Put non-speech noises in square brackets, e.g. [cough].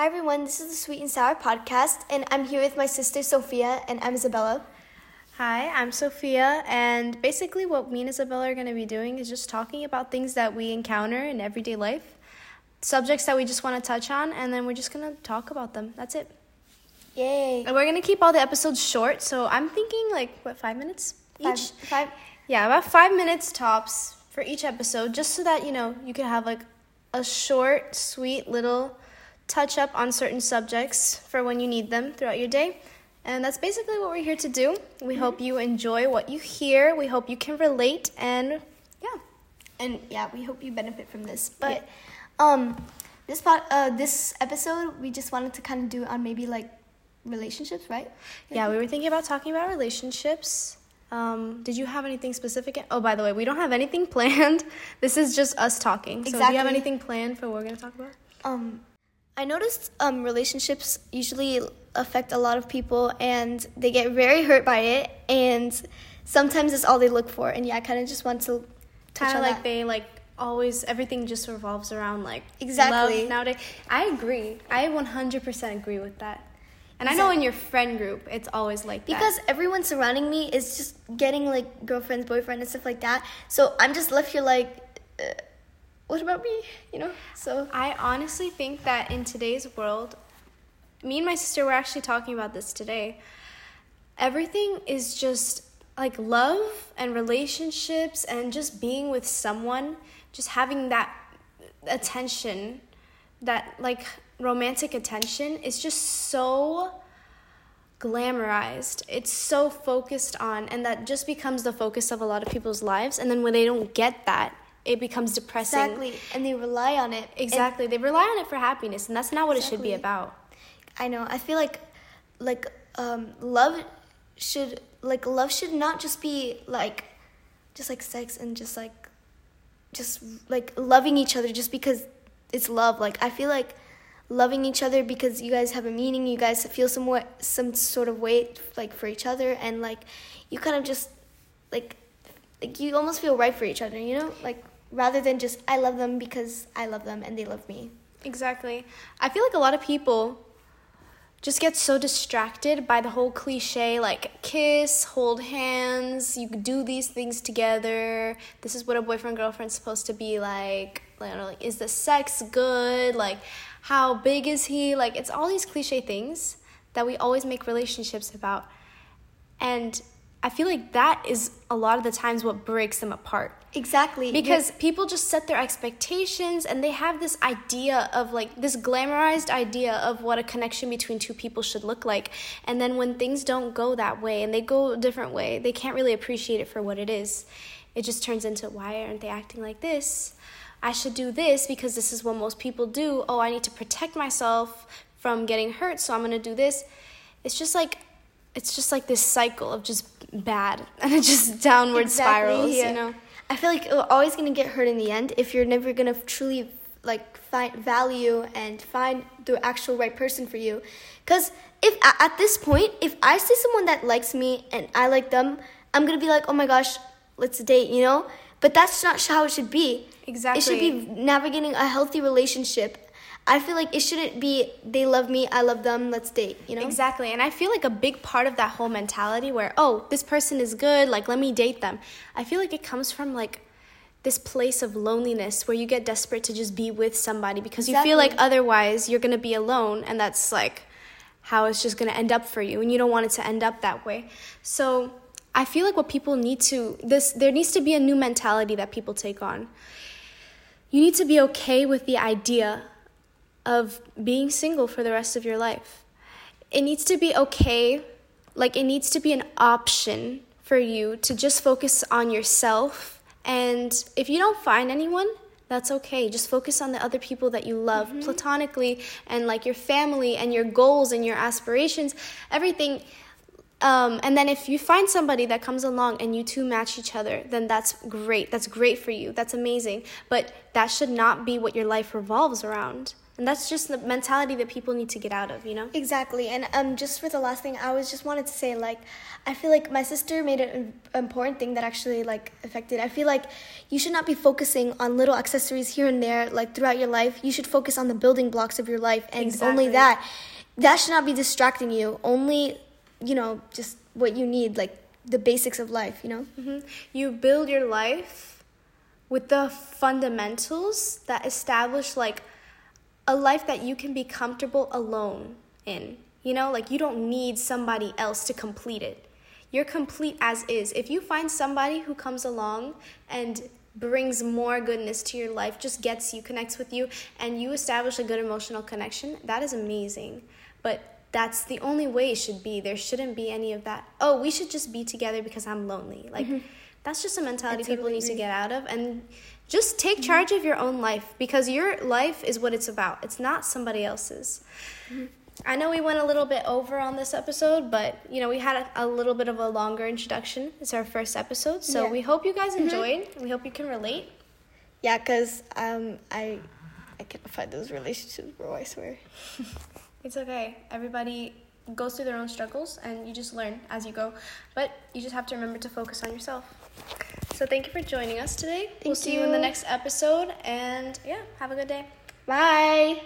Hi everyone, this is the Sweet and Sour podcast, and I'm here with my sister Sophia, and I'm Isabella. Hi, I'm Sophia, and basically, what me and Isabella are going to be doing is just talking about things that we encounter in everyday life, subjects that we just want to touch on, and then we're just going to talk about them. That's it. Yay! And we're going to keep all the episodes short, so I'm thinking like, what, five minutes Five, each? five, Yeah, about five minutes tops for each episode, just so that, you know, you can have like a short, sweet little touch up on certain subjects for when you need them throughout your day. And that's basically what we're here to do. We hope you enjoy what you hear. We hope you can relate and yeah. and yeah, we hope you benefit from this. But um, this pod, uh, this episode, we just wanted to kind of do on maybe like relationships, right? Yeah, we were thinking about talking about relationships. Um, did you have anything specific? Oh, by the way, we don't have anything [laughs] planned. This is just us talking. So, do you have anything planned for what we're going to talk about? Um, I noticed um, relationships usually affect a lot of people and they get very hurt by it and sometimes it's all they look for and yeah I kind of just want to touch Kind on like that. they like always everything just revolves around like Exactly. love nowadays. I agree. I 100% agree with that. And I know in your friend group, it's always like that. because everyone surrounding me is just getting like girlfriends, boyfriend and stuff like that. So I'm just left here like uh, what about me, you know? So I honestly think that in today's world, me and my sister were actually talking about this today. Everything is just like love and relationships and just being with someone, just having that attention, that like romantic attention is just so glamorized. It's so focused on, and that just becomes the focus of a lot of people's lives. And then when they don't get that, it becomes depressing. exactly and they rely on it. And Exactly. They rely on it for happiness, and that's not what it should be about. I know. I feel like like um love should like love should not just be like just like sex and just like just like loving each other just because it's love. Like I feel like loving each other because you guys have a meaning, you guys feel some way, some sort of way like for each other and like you kind of just like like you almost feel right for each other, you know? Like rather than just I love them because I love them and they love me. Exactly. I feel like a lot of people just get so distracted by the whole cliche like kiss, hold hands, you do these things together. This is what a boyfriend girlfriend's supposed to be like. Like, is the sex good? Like how big is he? Like it's all these cliche things that we always make relationships about. And I feel like that is a lot of the times what breaks them apart. Exactly. Because people just set their expectations and they have this idea of like this glamorized idea of what a connection between two people should look like. And then when things don't go that way and they go a different way, they can't really appreciate it for what it is. It just turns into why aren't they acting like this? I should do this because this is what most people do. Oh, I need to protect myself from getting hurt, so I'm going to do this. It's just like it's just like this cycle of just bad [laughs] and it just downward Exactly, spirals, yeah. you know. I feel like you're always gonna get hurt in the end if you're never gonna truly like find value and find the actual right person for you. Cause if at this point, if I see someone that likes me and I like them, I'm gonna be like, oh my gosh, let's date, you know. But that's not how it should be. Exactly. It should be navigating a healthy relationship. I feel like it shouldn't be they love me, I love them, let's date, you know? Exactly. And I feel like a big part of that whole mentality where, oh, this person is good, like, let me date them. I feel like it comes from like this place of loneliness where you get desperate to just be with somebody because you feel like otherwise you're going to be alone. And that's like how it's just going to end up for you. And you don't want it to end up that way. So I feel like what people need to, this, there needs to be a new mentality that people take on. You need to be okay with the idea of being single for the rest of your life. It needs to be okay, like, it needs to be an option for you to just focus on yourself. And if you don't find anyone, that's okay. Just focus on the other people that you love platonically and like your family and your goals and your aspirations, everything. Um, and then if you find somebody that comes along and you two match each other, then that's great. That's great for you. That's amazing. But that should not be what your life revolves around. And that's just the mentality that people need to get out of, you know? Exactly. And um, just for the last thing, I was just wanted to say, like, I feel like my sister made an important thing that actually, like, affected. I feel like you should not be focusing on little accessories here and there, like, throughout your life. You should focus on the building blocks of your life. And only that, that should not be distracting you. Only, you know, just what you need, like, the basics of life, you know? hmm You build your life with the fundamentals that establish like a life that you can be comfortable alone in. You know, like you don't need somebody else to complete it. You're complete as is. If you find somebody who comes along and brings more goodness to your life, just gets you, connects with you, and you establish a good emotional connection, that is amazing. But that's the only way it should be. There shouldn't be any of that. Oh, we should just be together because I'm lonely. Like mm-hmm. that's just a mentality people totally need to get out of and just take mm-hmm. charge of your own life because your life is what it's about. It's not somebody else's. Mm-hmm. I know we went a little bit over on this episode, but you know, we had a, a little bit of a longer introduction. It's our first episode. So Yeah. we hope you guys mm-hmm. enjoyed. We hope you can relate. Yeah, because um, I, I can't find those relationships, bro, I swear. [laughs] It's okay. Everybody goes through their own struggles and you just learn as you go. But you just have to remember to focus on yourself. So thank you for joining us today. we'll Thank see you in the next episode and yeah, have a good day. Bye.